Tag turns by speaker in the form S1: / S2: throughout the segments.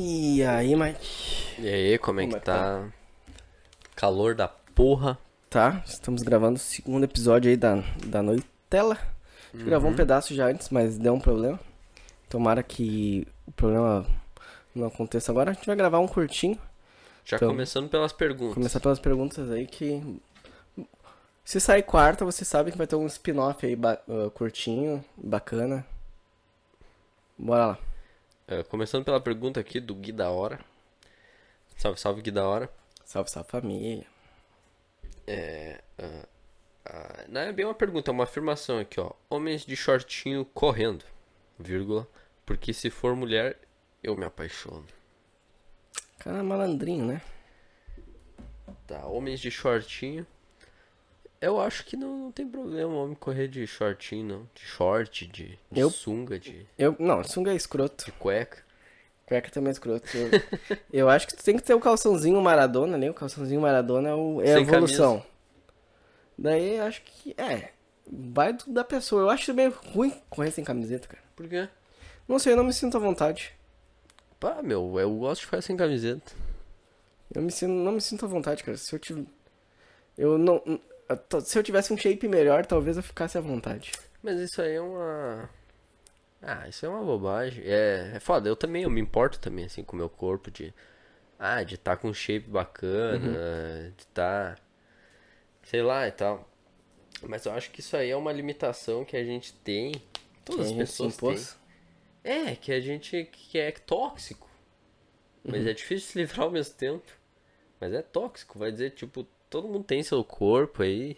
S1: E aí, Mike?
S2: E aí, como é que
S1: é que
S2: tá? Calor da porra.
S1: Tá, estamos gravando o segundo episódio aí da, da Noitela. A gente gravou um pedaço já antes, mas deu um problema. Tomara que o problema não aconteça agora. A gente vai gravar um curtinho.
S2: Já
S1: Então,
S2: começando pelas perguntas.
S1: Começar pelas perguntas aí que. Se sair quarta, você sabe que vai ter um spin-off aí ba- ah, curtinho, bacana. Bora lá.
S2: É, começando pela pergunta aqui do Gui da Hora. Salve, salve Gui da Hora.
S1: Salve, salve família.
S2: É, ah, ah, não é bem uma pergunta, é uma afirmação aqui, ó. Homens de shortinho correndo, vírgula. Porque se for mulher, eu me apaixono.
S1: Cara, malandrinho, né?
S2: Tá, homens de shortinho. Eu acho que não, não tem problema o homem correr de shortinho, não. De short, de, de
S1: Eu-
S2: sunga, de,
S1: Eu, não, sunga é escroto.
S2: de cueca.
S1: Cueca também é escroto. Eu, eu acho que tu tem que ter o calçãozinho Maradona ali. O calçãozinho Maradona é, o, é a evolução. Daí eu acho que. É. Vai da pessoa. Eu acho meio ruim correr sem camiseta, cara.
S2: Por quê?
S1: Não sei, eu não me sinto à vontade.
S2: Pá, meu, eu gosto de ficar sem camiseta.
S1: Eu me sinto, não me sinto à vontade, cara. Se eu tive. Eu não. Se eu tivesse um shape melhor, talvez eu ficasse à vontade.
S2: Mas isso aí é uma. Ah, isso é uma bobagem. É, é foda, eu também, eu me importo também, assim, com o meu corpo de. Ah, de estar com um shape bacana, de estar. sei lá e tal. Mas eu acho que isso aí é uma limitação que a gente tem. Todas as pessoas têm. É, que a gente. que é tóxico. Mas é difícil se livrar ao mesmo tempo. Mas é tóxico, vai dizer, tipo, todo mundo tem seu corpo aí.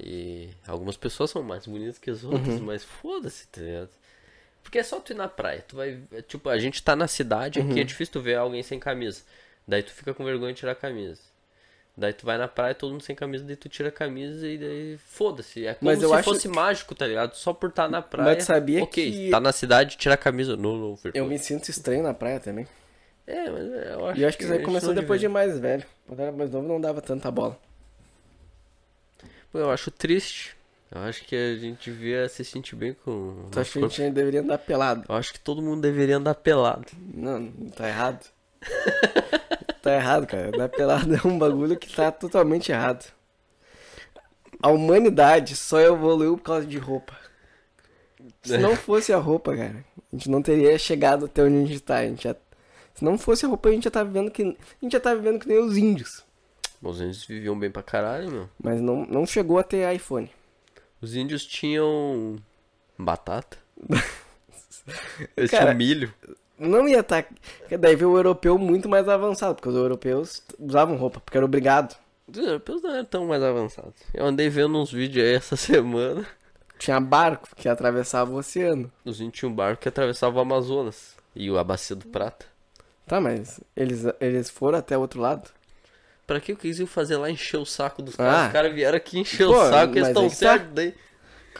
S2: E algumas pessoas são mais bonitas que as outras, mas foda-se, tá ligado? Porque é só tu ir na praia, tu vai. é Tipo, a gente tá na cidade aqui, é difícil tu ver alguém sem camisa. Daí tu fica com vergonha de tirar a camisa. Daí tu vai na praia, todo mundo sem camisa, daí tu tira a camisa e daí foda-se. É como
S1: Mas eu
S2: se
S1: acho-
S2: fosse mágico, tá ligado? Só por estar na praia.
S1: tu sabia
S2: ok,
S1: que-
S2: tá na cidade, tira a camisa. Não, não,
S1: Eu
S2: vergonha.
S1: me sinto estranho na praia também.
S2: É, mas eu acho
S1: E eu acho que isso aí começou depois de
S2: devia.
S1: mais velho. Quando era mais novo, não dava tanta bola.
S2: Pô, Eu acho triste. Eu acho que a gente devia se sentir bem com.
S1: Tu acha que a gente deveria andar pelado?
S2: Eu acho que todo mundo deveria andar pelado.
S1: Não, tá errado. tá errado, cara. Andar pelado é um bagulho que tá totalmente errado. A humanidade só evoluiu por causa de roupa. Se não fosse a roupa, cara, a gente não teria chegado até onde a gente tá. A gente já... Se não fosse a roupa, a gente já tá vivendo que. A gente já tá vivendo que nem os índios.
S2: Os índios viviam bem pra caralho, meu.
S1: Mas não, não chegou a ter iPhone.
S2: Os índios tinham. batata. Eles tinham milho.
S1: Não ia estar. Tá... Daí veio o europeu muito mais avançado, porque os europeus usavam roupa, porque era obrigado.
S2: Os europeus não eram tão mais avançados. Eu andei vendo uns vídeos aí essa semana.
S1: Tinha barco que atravessava o oceano.
S2: Os índios tinham um barco que atravessava o Amazonas. E a Bacia do Prata.
S1: Tá, mas eles, eles foram até o outro lado?
S2: Pra que o que eles iam fazer lá encher o saco dos
S1: Ah.
S2: caras? Os caras vieram aqui encher
S1: Pô,
S2: o saco, eles estão
S1: aí que tá.
S2: certos. Daí...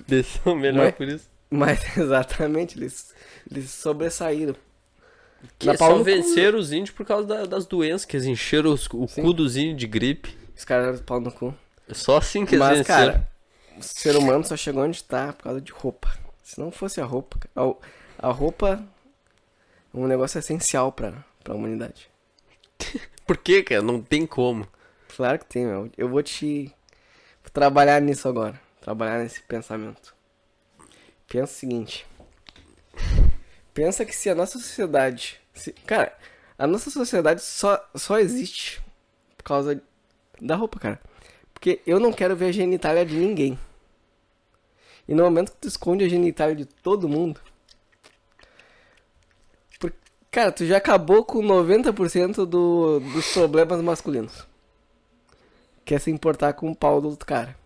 S2: Desceu melhor
S1: Mas-
S2: por isso.
S1: Mas exatamente, eles, eles sobressaíram.
S2: Que
S1: Na
S2: é só venceram os índios por causa da- das doenças, que eles encheram os- o
S1: Sim.
S2: cu dos índios de gripe.
S1: Os caras eram pau no cu.
S2: É só assim que eles
S1: Mas,
S2: venceram.
S1: cara, o ser humano só chegou onde tá por causa de roupa. Se não fosse a roupa, a, a roupa é um negócio essencial pra, pra humanidade.
S2: Por que, cara? Não tem como.
S1: Claro que tem, meu. Eu vou te vou trabalhar nisso agora. Trabalhar nesse pensamento. Pensa o seguinte. Pensa que se a nossa sociedade. se- cara, a nossa sociedade só, só existe por causa da roupa, cara. Porque eu não quero ver a genitália de ninguém. E no momento que tu esconde a genitália de todo mundo. Cara, tu já acabou com 90% do, dos problemas masculinos. Quer se importar com o pau do outro cara.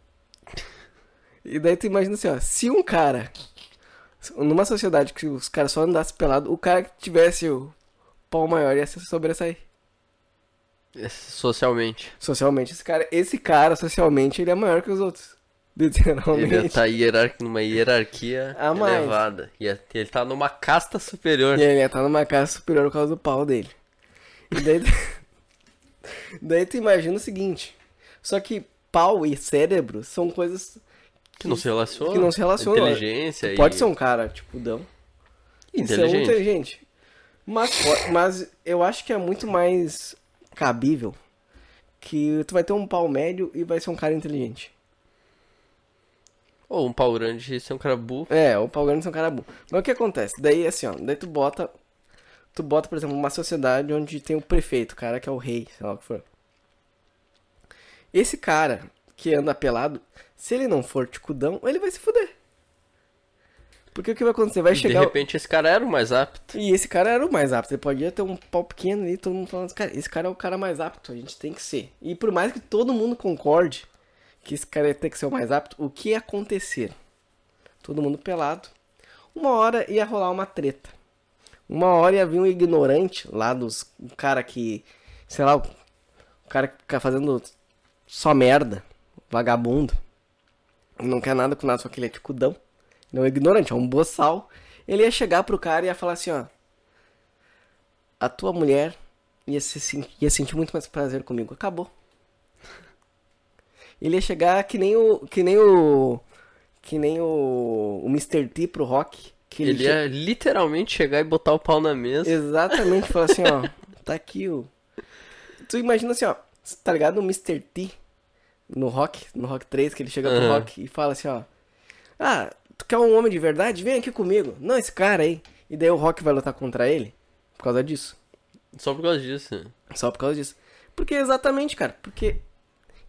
S1: E daí tu imagina assim, ó. Se um cara. Numa sociedade que os caras só andassem pelado, o cara que tivesse o pau maior ia se sobressair.
S2: É, Socialmente.
S1: Socialmente, esse cara, esse cara, socialmente, ele é maior que os outros. Literalmente.
S2: Ele tá hierar... numa hierarquia
S1: A mais.
S2: elevada. E é- ele tá numa casta superior.
S1: E ele ia estar numa casa superior por causa do pau dele. E daí. daí tu imagina o seguinte. Só que pau e cérebro são coisas
S2: Que não se relaciona.
S1: que não se relacionam.
S2: Inteligência e...
S1: Pode ser um cara, tipo, dão. E ser um
S2: Inteligente.
S1: inteligente. Mas, mas eu acho que é muito mais cabível que tu vai ter um pau médio e vai ser um cara inteligente.
S2: Ou um pau grande ser um cara burro.
S1: É, o pau grande é um cara burro. Mas o que acontece? Daí, assim, ó, daí tu bota, tu bota, por exemplo, uma sociedade onde tem o prefeito, o cara que é o rei, sei lá o que for. Esse cara que anda pelado, se ele não for ticudão, ele vai se fuder. Porque o que vai acontecer? Vai
S2: E de
S1: chegar... o-
S2: repente esse cara era o mais apto.
S1: E esse cara era o mais apto. Ele podia ter um pau pequeno ali, todo mundo falando, cara, esse cara é o cara mais apto, a gente tem que ser. E por mais que todo mundo concorde que esse cara tem que ser o mais apto, o que ia acontecer? Todo mundo pelado. Uma hora ia rolar uma treta. Uma hora ia vir um ignorante lá dos o cara que, sei lá, o cara que fica fazendo só merda, vagabundo. Não quer nada com nada, só que ele é ticudão. Não é ignorante, é um boçal. Ele ia chegar pro cara e ia falar assim, ó. A tua mulher ia, se, ia sentir muito mais prazer comigo. Acabou. Ele ia chegar que nem o. Que nem o. Que nem o. O Mr. T pro rock. Que ele,
S2: Ele
S1: che-
S2: ia literalmente chegar e botar o pau na mesa.
S1: Exatamente, falar assim, ó. Tá aqui o. Tu imagina assim, ó. Tá ligado? O Mr. T no rock, no rock 3, que ele chega pro rock e fala assim, ó. Ah, tu quer um homem de verdade? Vem aqui comigo. Não, esse cara aí. E daí o rock vai lutar contra ele por causa disso.
S2: Só por causa disso. né?
S1: Só por causa disso. Porque exatamente, cara. Porque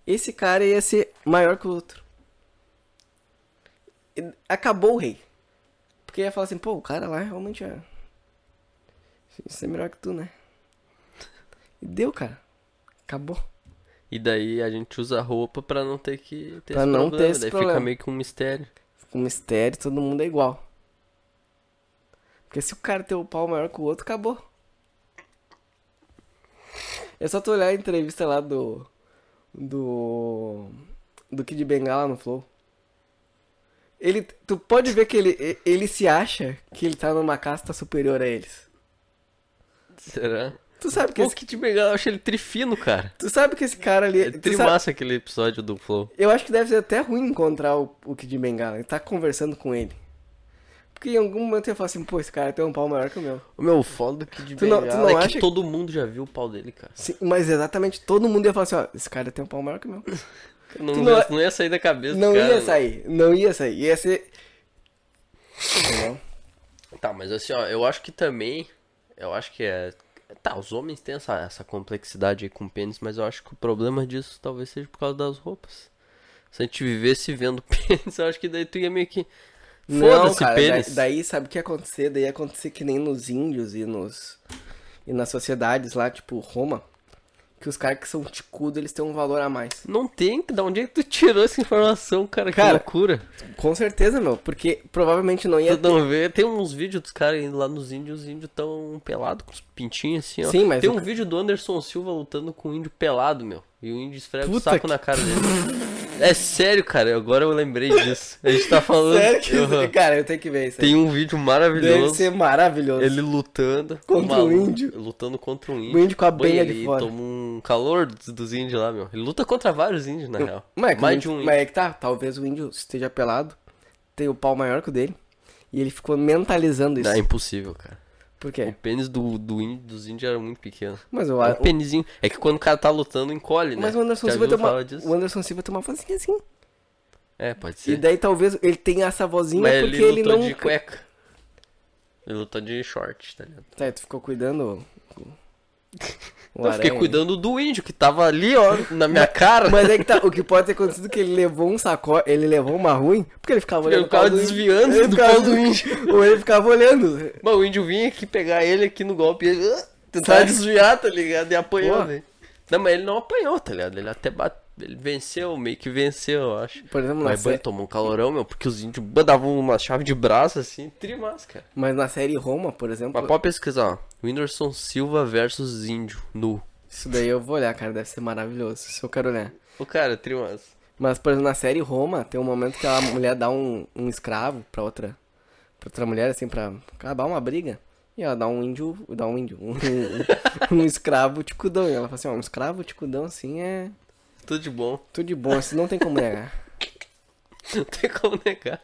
S1: esse cara ia ser maior que o outro. Acabou o rei. Porque ia falar assim, pô, o cara lá realmente é. Isso é melhor que tu, né? E deu, cara. Acabou.
S2: E daí a gente usa roupa pra não ter que ter
S1: Pra
S2: esse
S1: não
S2: problema.
S1: ter esse
S2: daí
S1: problema.
S2: fica meio que um mistério.
S1: Com mistério, todo mundo é igual. Porque se o cara tem o pau maior que o outro, acabou. É só tu olhar a entrevista lá do. Do. Do Kid Bengala no Flow. Ele. Tu pode ver que ele, ele se acha que ele tá numa casta superior a eles.
S2: Será?
S1: Tu sabe que
S2: Pô,
S1: esse,
S2: de Bengala, eu achei ele trifino, cara.
S1: tu sabe que esse cara ali.
S2: É
S1: tu sabe-
S2: trimassa aquele episódio do Flow.
S1: eu acho que deve ser até ruim encontrar o, o Kid Bengala. Ele tá conversando com ele. Porque em algum momento eu falo assim, pô, esse cara tem um pau maior que o meu.
S2: O meu foda do Kid
S1: Tu não- tu não
S2: é
S1: acha
S2: que
S1: que-
S2: todo mundo já viu o pau dele, cara.
S1: Sim, mas exatamente todo mundo ia falar assim, ó, esse cara tem um pau maior que o meu.
S2: Não, não, ia, não ia sair da cabeça
S1: Não
S2: cara,
S1: ia
S2: né?
S1: sair, não ia sair. Ia ser. Entendeu?
S2: Tá, mas assim, ó, eu acho que também. Eu acho que é. Tá, os homens têm essa, essa complexidade aí com pênis, mas eu acho que o problema disso talvez seja por causa das roupas. Se a gente vivesse vendo pênis, eu acho que daí tu ia meio que.
S1: Não,
S2: Foda-se
S1: cara, daí,
S2: pênis.
S1: daí sabe o que ia acontecer? Daí ia acontecer que nem nos índios e nos. E nas sociedades lá, tipo Roma, que os caras que são ticudo, eles têm um valor a mais.
S2: Não tem, da onde é que tu tirou essa informação, cara? Que
S1: Cara,
S2: loucura.
S1: Com certeza, meu, porque provavelmente não ia
S2: Tu não vê, tem uns vídeos dos caras indo lá nos índios, os índios tão pelados com os pintinhos assim, ó.
S1: Sim, mas
S2: Tem
S1: o
S2: um vídeo do Anderson Silva lutando com um índio pelado, meu. E o índio esfrega o
S1: Puta
S2: saco
S1: que-
S2: na cara dele. É sério, cara, agora eu lembrei disso. A gente tá falando.
S1: Sério que.
S2: Aham.
S1: Cara, eu tenho que ver isso aí.
S2: Tem um vídeo
S1: Deve
S2: maravilhoso.
S1: ser maravilhoso.
S2: Ele lutando.
S1: Contra um índio.
S2: Lutando contra um índio.
S1: O índio com a benha
S2: ele
S1: de fora.
S2: toma um calor dos, dos índios lá, meu. Ele luta contra vários índios, na real.
S1: Mas, é que
S2: Mais de um índio.
S1: mas é que tá, talvez o índio esteja pelado, tem o pau maior que o dele, e ele ficou mentalizando isso.
S2: Não, é impossível, cara.
S1: Por
S2: O
S1: quê?
S2: pênis do, do índio, dos índios era muito pequeno.
S1: Mas o,
S2: É um
S1: o-
S2: pênisinho. É que quando o cara tá lutando, encolhe, né?
S1: mas o Anderson
S2: Já
S1: Silva tem uma,
S2: disso?
S1: o Anderson Silva tem uma vozinha assim.
S2: É, pode
S1: E
S2: ser.
S1: daí talvez ele tenha essa vozinha
S2: Mas
S1: porque
S2: ele
S1: ele,
S2: lutou
S1: não.
S2: de cueca. Ele lutou de short, tá ligado?
S1: Tá, tu ficou cuidando. O-
S2: Eu fiquei
S1: aranha.
S2: cuidando do índio que tava ali, ó, na minha cara.
S1: Mas é que tá, o que pode ter acontecido é que ele levou um sacó, ele levou uma ruim, porque ele ficava olhando
S2: ele ficava
S1: do
S2: desviando do pau do índio.
S1: Ou ele ficava olhando.
S2: Mas o índio vinha aqui pegar ele aqui no golpe e ele tentar
S1: Sério?
S2: desviar, tá ligado? E apanhou, né? Não, mas ele não apanhou, tá ligado? Ele até bate... Ele venceu, meio que venceu, eu acho.
S1: Por exemplo, na
S2: Mas
S1: sé-
S2: banho, tomou um calorão, meu, porque os índios davam uma chave de braço assim, trimas, cara.
S1: Mas na série Roma, por exemplo.
S2: Mas pode pesquisar, ó. Whindersson Silva versus índio, nu.
S1: Isso daí eu vou olhar, cara, deve ser maravilhoso. Isso eu quero olhar.
S2: O cara, trimas.
S1: Mas, por exemplo, na série Roma, tem um momento que a mulher dá um, um escravo pra outra, pra outra mulher, assim, pra acabar uma briga. E ela dá um índio, dá um índio, um, um, um escravo ticudão. E ela fala assim, ó, um escravo ticudão, assim, é
S2: Tudo de bom.
S1: tudo de bom, assim, não tem como negar.
S2: Não tem como negar.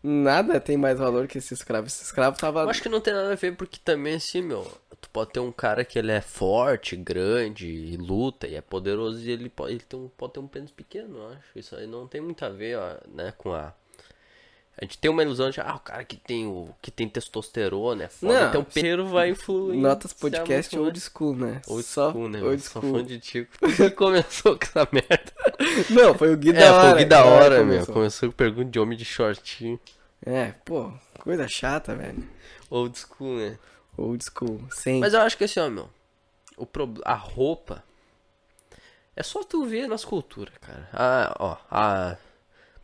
S1: Nada tem mais valor que esse escravo. Esse escravo tava.
S2: Eu acho que não tem nada a ver, porque também assim, meu, tu pode ter um cara que ele é forte, grande, e luta, e é poderoso, e ele pode, ele tem um, pode ter um pênis pequeno, eu acho. Isso aí não tem muito a ver, ó, né, com a. A gente tem uma ilusão de, ah, o cara que tem o que tem testosterona, é foda,
S1: Não,
S2: então o peiro vai influir.
S1: Notas podcast old school, né?
S2: Old
S1: Só
S2: school, né?
S1: Old
S2: Só
S1: school.
S2: fã de tico. Começou com essa merda?
S1: Não, foi o Gui da
S2: É,
S1: hora.
S2: foi o Gui da
S1: cara,
S2: hora, meu.
S1: começou.
S2: Começou com pergunta de homem de shortinho.
S1: É, pô, coisa chata, velho.
S2: Old school, né?
S1: Old school. Sem.
S2: Mas eu acho que assim, ó, meu. O prob... A roupa. É só tu ver nas culturas, cara. Ah, ó, há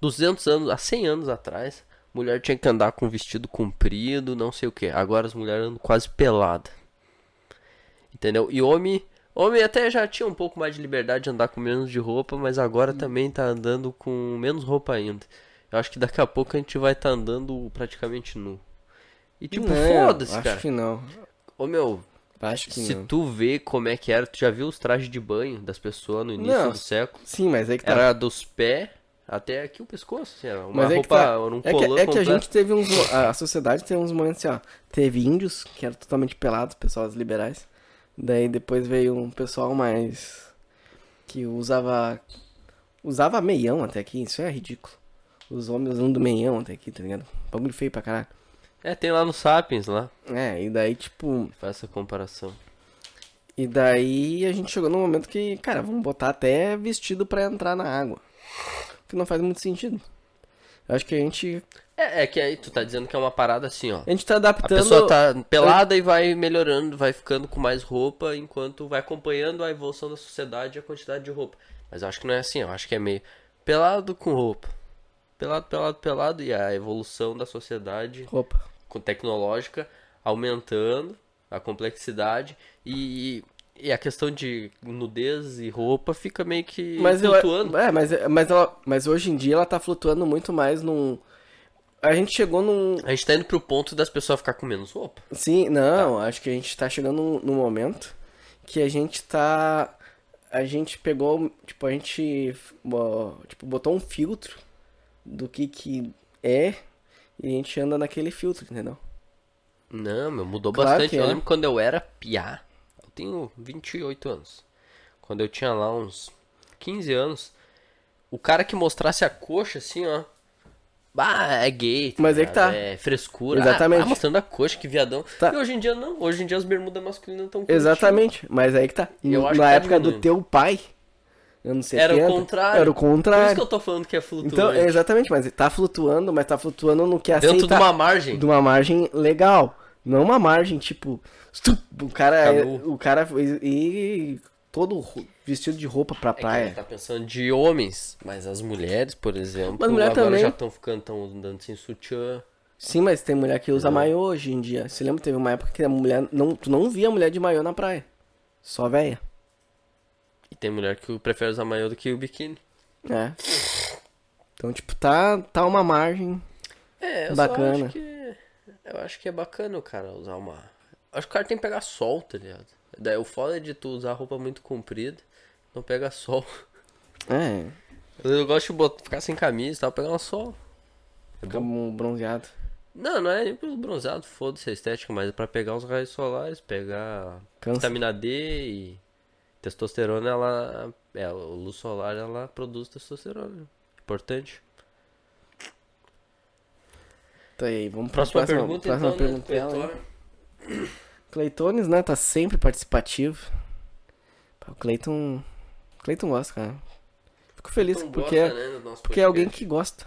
S2: 200 anos, há 100 anos atrás, mulher tinha que andar com vestido comprido, não sei o que. Agora as mulheres andam quase pelada. Entendeu? E homem. Homem até já tinha um pouco mais de liberdade de andar com menos de roupa, mas agora também tá andando com menos roupa ainda. Eu acho que daqui a pouco a gente vai estar andando praticamente nu. E tipo, foda-se,
S1: acho
S2: cara.
S1: que não.
S2: Ô meu,
S1: Acho que
S2: se
S1: não.
S2: tu vê como é que era, tu já viu os trajes de banho das pessoas no início
S1: Não.
S2: do século?
S1: Sim, mas é que tá.
S2: Era dos pés até aqui o pescoço, assim, era uma
S1: Mas é que,
S2: roupa, era um
S1: é que, é que a gente teve uns. A sociedade teve uns momentos assim, ó. Teve índios, que eram totalmente pelados, pessoas liberais. Daí depois veio um pessoal mais. que usava. Usava meião até aqui, isso é ridículo. Os homens usando meião até aqui, tá ligado? Bagulho feio pra caralho.
S2: É, tem lá no Sapiens lá,
S1: É, e daí, tipo.
S2: faz essa comparação.
S1: E daí a gente chegou num momento que, cara, vamos botar até vestido pra entrar na água. Que não faz muito sentido. Eu acho que a gente.
S2: É, é que aí tu tá dizendo que é uma parada assim, ó.
S1: A gente tá
S2: A
S1: adaptando.
S2: pessoa tá pelada e vai melhorando, vai ficando com mais roupa, enquanto vai acompanhando a evolução da sociedade e a quantidade de roupa. Mas eu acho que não é assim, eu acho que é meio pelado com roupa. Pelado, pelado, pelado, e a evolução da sociedade
S1: Roupa.
S2: com tecnológica aumentando a complexidade e, e a questão de nudez e roupa fica meio que
S1: Mas
S2: flutuando.
S1: é, mas, mas, ela, mas hoje em dia ela tá flutuando muito mais num. A gente chegou num.
S2: A gente tá indo pro ponto das pessoas ficar com menos roupa.
S1: Sim, não, acho que a gente tá chegando num, num momento que a gente tá. A gente pegou. Tipo, a gente. ó, Tipo, botou um filtro do que que é e a gente anda naquele filtro, entendeu?
S2: Não, meu, mudou
S1: Claro
S2: bastante. Eu
S1: é.
S2: lembro quando eu era piá. Eu tenho 28 anos. Quando eu tinha lá uns 15 anos, o cara que mostrasse a coxa assim, ó. Bah, é gay. tá
S1: Mas é que tá.
S2: É frescura.
S1: Exatamente.
S2: Ah, ah, mostrando a coxa, que viadão.
S1: Tá.
S2: E hoje em dia não. Hoje em dia as bermudas masculinas estão
S1: Exatamente, mas aí que tá.
S2: Eu
S1: Na
S2: tá
S1: época do teu pai, anos 70,
S2: Era o contrário.
S1: Era o
S2: Por isso
S1: contrário.
S2: que eu tô falando que é flutuante.
S1: Então, é exatamente, mas tá flutuando, mas tá flutuando no que aceita...
S2: Dentro de uma margem.
S1: de uma margem legal. Não uma margem, tipo, o cara,
S2: Acabou.
S1: o cara e, e todo vestido de roupa pra
S2: É que
S1: praia.
S2: ela tá pensando de homens, mas as mulheres, por exemplo,
S1: Mas mulher
S2: agora
S1: também.
S2: já estão ficando tão andando sem sutiã.
S1: Sim, mas tem mulher que usa maiô hoje em dia. Você lembra que teve uma época que a mulher não, tu não via mulher de maiô na praia. Só véia.
S2: E tem mulher que prefere usar maiô do que o biquíni.
S1: É. Então, tipo, tá, tá uma margem.
S2: É, eu
S1: Bacana.
S2: só acho que. Eu acho que é bacana o cara usar uma. Acho que o cara tem que pegar sol, tá ligado? Daí o foda é de tu usar roupa muito comprida, não pega sol.
S1: É,
S2: Eu gosto de botar, ficar sem camisa e tal, pegar um sol.
S1: fica um bronzeado.
S2: Não, não é nem pelo bronzeado, foda-se a estética, mas é pra pegar os raios solares, pegar
S1: Cansa.
S2: vitamina D e testosterona, ela. É, o luz solar ela produz testosterona. Importante.
S1: Tá aí, vamos pra
S2: Próxima,
S1: próxima,
S2: pergunta,
S1: próxima
S2: então,
S1: pergunta
S2: né?
S1: dela?
S2: Cleiton?
S1: Cleitones, né? Tá sempre participativo. O Cleiton. Cleiton gosta, cara. Fico feliz
S2: Cleiton
S1: porque,
S2: gosta, né, do nosso
S1: porque é alguém que gosta.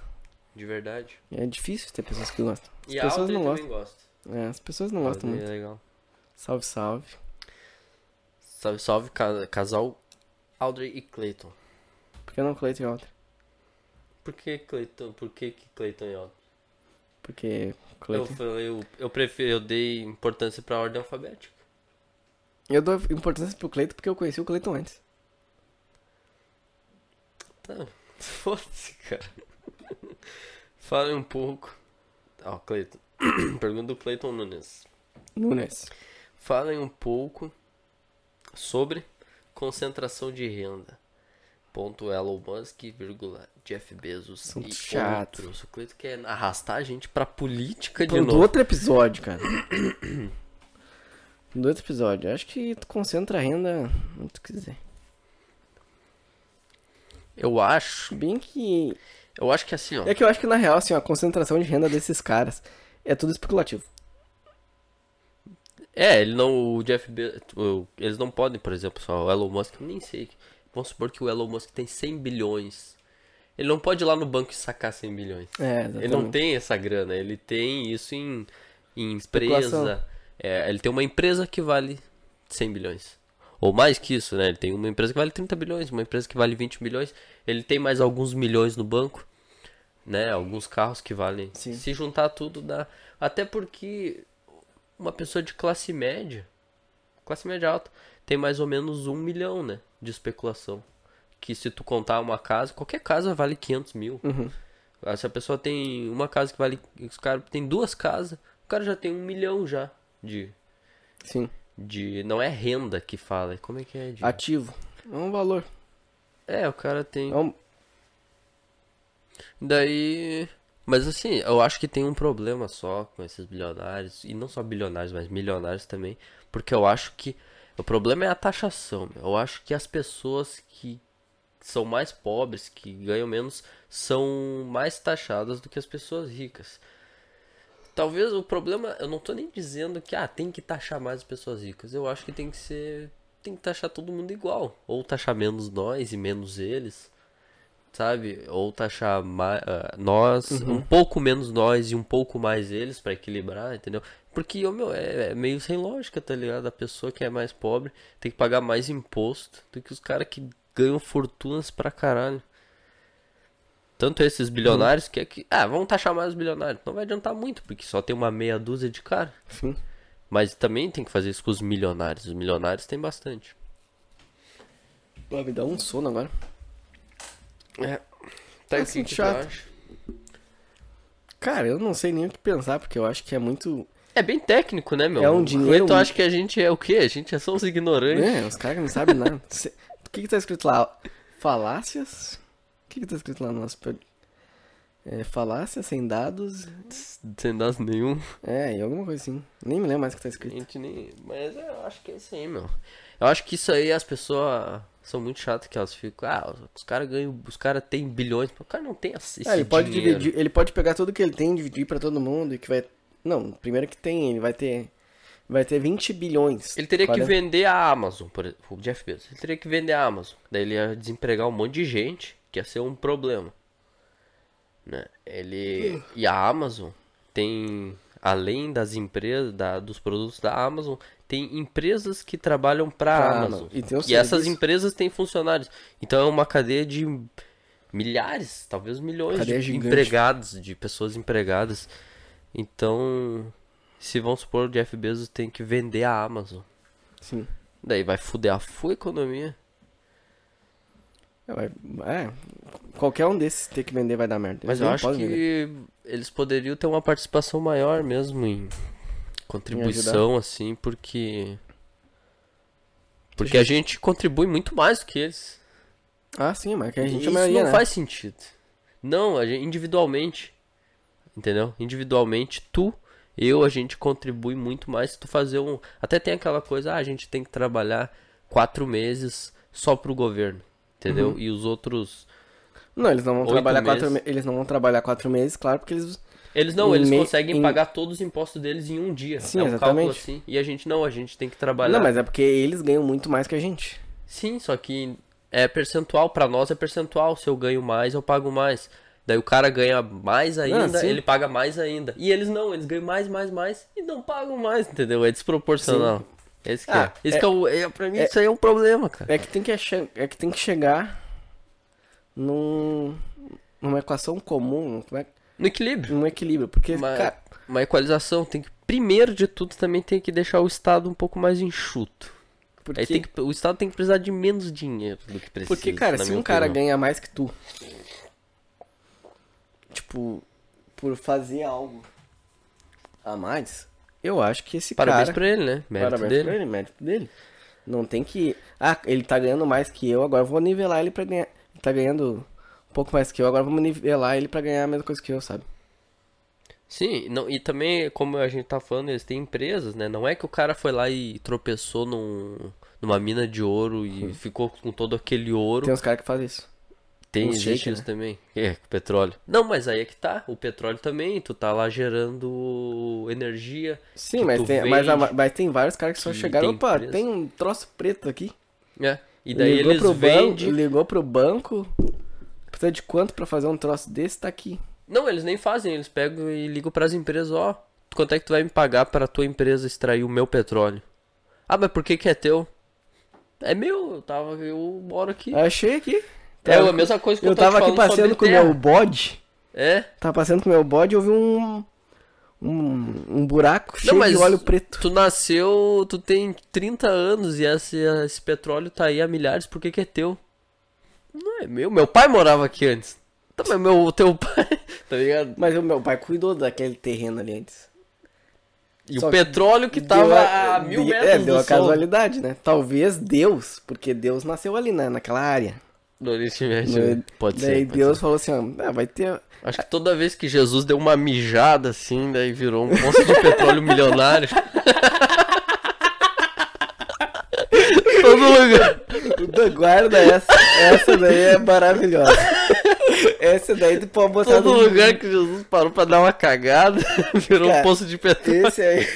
S2: De verdade.
S1: É difícil ter pessoas que gostam. As
S2: E
S1: pessoas não gostam.
S2: gosta.
S1: É, as pessoas não gostam
S2: Audrey
S1: muito.
S2: É legal.
S1: Salve, salve.
S2: Salve, salve, ca- casal Audrey e Clayton.
S1: Por que não Cleiton e Audrey?
S2: Por que Clayton? Por que, que Clayton e Audrey?
S1: Porque
S2: Eu
S1: Cleiton.
S2: falei, eu, eu prefiro, eu dei importância pra ordem alfabética.
S1: Eu dou importância pro Cleiton porque eu conheci o Cleiton antes.
S2: Tá, foda-se, cara. Fale um pouco. Ó, Clayton. Pergunta do Clayton Nunes.
S1: Nunes.
S2: Falem um pouco sobre concentração de renda. Ponto Elon Musk, vírgula, Jeff Bezos
S1: Assunto
S2: e
S1: chato.
S2: outros. O Cleiton quer arrastar a gente pra política de
S1: Do
S2: novo.
S1: outro episódio, cara. Do outro episódio. Acho que tu concentra a renda onde tu quiser.
S2: Eu acho,
S1: Bem que.
S2: eu acho que assim, ó.
S1: É que eu acho que na real, assim, a concentração de renda desses caras é tudo especulativo.
S2: É, ele não, o Jeff Bezos, eles não podem, por exemplo, só o Elon Musk, eu nem sei. Vamos supor que o Elon Musk tem 100 bilhões. Ele não pode ir lá no banco e sacar 100 bilhões.
S1: É.
S2: Ele não tem essa grana, ele tem isso em, em empresa. É, ele tem uma empresa que vale 100 bilhões. Ou mais que isso, né? Ele tem uma empresa que vale 30 bilhões, uma empresa que vale 20 milhões. Ele tem mais alguns milhões no banco, né? Alguns carros que valem.
S1: Sim.
S2: Se juntar tudo dá. Até porque uma pessoa de classe média, classe média alta, tem mais ou menos um milhão, né? De especulação. Que se tu contar uma casa, qualquer casa vale 500 mil.
S1: Uhum.
S2: Ah, Se a pessoa tem uma casa que vale. Os caras tem duas casas, o cara já tem um milhão já de.
S1: Sim.
S2: de não é renda que fala. Como é que é? De...
S1: Ativo. É um valor.
S2: É, o cara tem.
S1: É um...
S2: Daí. Mas assim, eu acho que tem um problema só com esses bilionários. E não só bilionários, mas milionários também. Porque eu acho que. O problema é a taxação. Eu acho que as pessoas que são mais pobres, que ganham menos, são mais taxadas do que as pessoas ricas. Talvez o problema, eu não tô nem dizendo que ah, tem que taxar mais as pessoas ricas. Eu acho que tem que ser, tem que taxar todo mundo igual, ou taxar menos nós e menos eles. Sabe? Ou taxar mais, nós, um pouco menos nós e um pouco mais eles pra equilibrar, entendeu? Porque, ô, meu, é, é meio sem lógica, tá ligado? A pessoa que é mais pobre tem que pagar mais imposto do que os caras que ganham fortunas pra caralho. Tanto esses bilionários que é que. Ah, vamos taxar mais os bilionários. Não vai adiantar muito, porque só tem uma meia dúzia de cara.
S1: Sim.
S2: Mas também tem que fazer isso com os milionários. Os milionários tem bastante.
S1: Pô, me dá um sono agora.
S2: É.
S1: Tá
S2: Tá
S1: assim, chato. Cara, eu não sei nem o que pensar, porque eu acho que é muito.
S2: É bem técnico, né, meu?
S1: É um dinheiro
S2: Tu acha que a gente é o quê? A gente é só uns ignorantes.
S1: É, os caras não sabem nada. Cê- O que que tá escrito lá? Falácias? O que que tá escrito lá no nosso... É, falácias sem dados...
S2: Sem dar nenhum.
S1: É, e alguma coisa assim. Nem me lembro mais o que tá
S2: A
S1: escrito.
S2: gente nem. Mas eu acho que é isso aí, meu. Eu acho que isso aí as pessoas são muito chatas que elas ficam. Ah, os caras ganham. Os caras têm bilhões. O cara não tem esse
S1: É, ele pode
S2: dinheiro.
S1: dividir, ele pode pegar tudo que ele tem e dividir pra todo mundo e que vai... Não, primeiro que tem, ele vai ter... Vai ter 20 bilhões.
S2: Ele teria que
S1: 40.
S2: vender a Amazon, por exemplo, o Jeff Bezos. Ele teria que vender a Amazon. Daí ele ia desempregar um monte de gente, que ia ser um problema. Né? Ele e a Amazon tem além das empresas, da, dos produtos da Amazon, tem empresas que trabalham para a
S1: Amazon. E
S2: E essas empresas têm funcionários. Então é uma cadeia de milhares, talvez milhões
S1: Cadeia
S2: de
S1: gigante.
S2: empregados, de pessoas empregadas. Então, se vamos supor o Jeff Bezos tem que vender a Amazon.
S1: Sim.
S2: Daí vai fuder a full economia.
S1: É, é, qualquer um desses ter que vender vai dar merda.
S2: Mas
S1: Eles
S2: eu acho
S1: podem vender.
S2: que eles poderiam ter uma participação maior mesmo em contribuição, assim, porque. Porque a gente contribui muito mais do que eles.
S1: Ah, sim, mas que a gente é
S2: Isso
S1: maioria,
S2: não
S1: né?
S2: faz sentido. Não, a gente, individualmente. Entendeu? Individualmente, tu, eu, a gente contribui muito mais se tu fazer um. Até tem aquela coisa, ah, a gente tem que trabalhar quatro meses só pro governo. Entendeu?
S1: Uhum.
S2: E os outros.
S1: Não, eles não vão trabalhar
S2: meses.
S1: quatro meses. Eles não vão trabalhar quatro meses, claro, porque eles.
S2: Eles não, eles
S1: me-
S2: conseguem
S1: em-
S2: pagar todos os impostos deles em um dia.
S1: Sim,
S2: é um cálculo
S1: exatamente.
S2: assim. E a gente não, a gente tem que trabalhar.
S1: Não, mas é porque eles ganham muito mais que a gente.
S2: Sim, só que é percentual, pra nós é percentual. Se eu ganho mais, eu pago mais. Daí o cara ganha mais ainda,
S1: sim.
S2: ele paga mais ainda. E eles não, eles ganham mais, mais, mais e não pagam mais, entendeu? É desproporcional. Esse que
S1: Ah,
S2: é. Esse
S1: é-
S2: que é o, é, pra mim,
S1: é-
S2: isso aí é um problema, cara.
S1: É que tem que, é que, tem que chegar num, numa equação comum, como é-
S2: No equilíbrio.
S1: num equilíbrio. Porque,
S2: Uma,
S1: cara,
S2: uma equalização tem que, primeiro de tudo, também tem que deixar o Estado um pouco mais enxuto.
S1: porque,
S2: Aí tem que, o Estado tem que precisar de menos dinheiro do que precisa.
S1: porque cara, se um cara
S2: opinião.
S1: ganha mais que tu, tipo, por fazer algo a mais, eu acho que esse
S2: Parabéns
S1: cara...
S2: pra ele, né? Mérito
S1: Parabéns
S2: dele.
S1: pra ele, mérito dele. Não tem que. Ah, ele tá ganhando mais que eu, agora eu vou nivelar ele pra ganhar. tá ganhando um pouco mais que eu, agora vamos nivelar ele pra ganhar a mesma coisa que eu, sabe?
S2: Sim, não, e também, como a gente tá falando, eles têm empresas, né? Não é que o cara foi lá e tropeçou num, numa mina de ouro e ficou com todo aquele ouro.
S1: Tem uns caras que fazem isso.
S2: Tem, isso
S1: né?
S2: também. É, petróleo. Não, mas aí é que tá. O petróleo também, tu tá lá gerando energia.
S1: Sim, mas tem, mas, a- mas tem vários caras que só chegaram,
S2: tem
S1: opa,
S2: empresa.
S1: tem um troço preto aqui.
S2: É. E daí
S1: ligou
S2: eles
S1: pro banco, ligou pro banco. Precisa de quanto pra fazer um troço desse? Tá aqui.
S2: Não, eles nem fazem, eles pegam e ligam pras empresas, ó. Quanto é que tu vai me pagar pra tua empresa extrair o meu petróleo? Ah, mas por que que é teu? É meu, eu tava, eu moro aqui.
S1: Achei aqui.
S2: É a mesma coisa que eu,
S1: Eu tava aqui passeando com o meu bode.
S2: É.
S1: Tava passeando com o meu bode e eu vi um. Um, um buraco cheio
S2: mas-
S1: de óleo preto.
S2: Tu nasceu, tu tem 30 anos e esse, esse petróleo tá aí há milhares, por que que é teu? Não é meu, meu pai morava aqui antes. Tá, mas meu, o teu pai, tá ligado?
S1: Mas o meu pai cuidou daquele terreno ali antes.
S2: E
S1: Só
S2: o
S1: que
S2: petróleo que
S1: Deu
S2: tava
S1: a-
S2: a mil
S1: de-
S2: metros
S1: É,
S2: do
S1: deu a
S2: sol.
S1: casualidade, né? Talvez Deus, porque Deus nasceu ali, né? Naquela área.
S2: Do Oriente Médio,
S1: Daí-
S2: né? Pode
S1: Daí
S2: ser. pode
S1: Deus
S2: ser.
S1: falou assim, ó, ah, vai ter.
S2: Acho que toda vez que Jesus deu uma mijada assim, daí virou um poço de petróleo milionário. Todo lugar.
S1: O Dan guarda essa. Essa daí é maravilhosa. Essa daí tu pode botar
S2: Todo
S1: no-
S2: lugar que Jesus parou pra dar uma cagada, virou um
S1: Cara,
S2: poço de petróleo.
S1: Esse aí.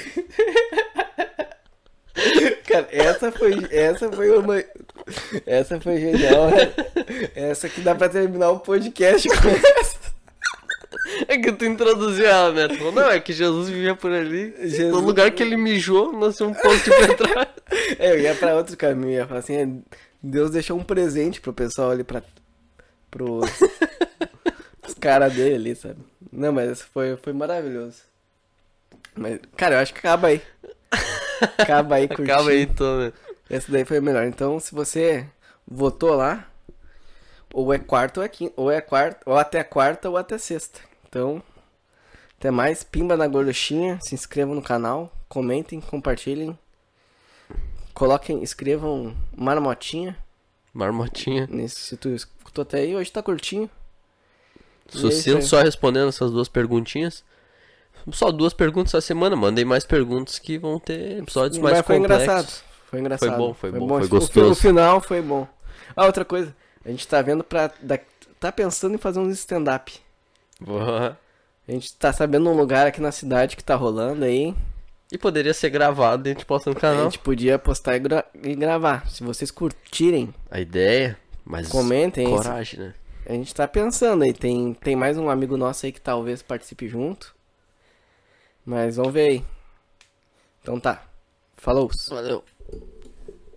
S1: Cara, essa foi. Essa foi uma. Essa foi genial. né? Essa que dá pra terminar o podcast com essa.
S2: É que tu introduziu ela, né? Tu falou, não, é que Jesus vivia por ali.
S1: Jesus-
S2: Todo lugar que ele mijou, nasceu um poço de petróleo.
S1: É, eu ia pra outro caminho, ia falar assim, é, Deus deixou um presente pro pessoal ali pra. pros. os caras dele ali, sabe? Não, mas foi, foi maravilhoso. Mas, cara, eu acho que acaba aí. Acaba aí, curtindo.
S2: Acaba aí então, né?
S1: Essa daí foi a melhor. Então, se você votou lá, ou é quarta ou é quinta, ou é quarta, ou até quarta ou até sexta. Então, até mais, pimba na gorduchinha, se inscrevam no canal, comentem, compartilhem. Coloquem, escrevam marmotinha.
S2: Marmotinha.
S1: Nesse, se tu escutou até aí, hoje tá curtinho. É
S2: Sucinto,
S1: aí.
S2: só respondendo essas duas perguntinhas. Só duas perguntas essa semana. Mandei mais perguntas que vão ter episódios mais
S1: Mas foi
S2: complexos.
S1: engraçado. Foi engraçado.
S2: bom, foi bom, foi
S1: O fi-
S2: gostoso.
S1: O final foi bom. Ah, outra coisa. A gente tá vendo pra. da- tá pensando em fazer uns stand-up.
S2: Boa.
S1: A gente tá sabendo um lugar aqui na cidade que tá rolando aí.
S2: E poderia ser gravado e a gente posta no
S1: A
S2: canal.
S1: gente podia postar e, gra- e gravar. Se vocês curtirem,
S2: A ideia, mas
S1: comentem.
S2: coragem, né?
S1: A gente tá pensando aí. Tem, tem mais um amigo nosso aí que talvez participe junto. Mas vamos ver aí. Então tá. Falou.
S2: Valeu.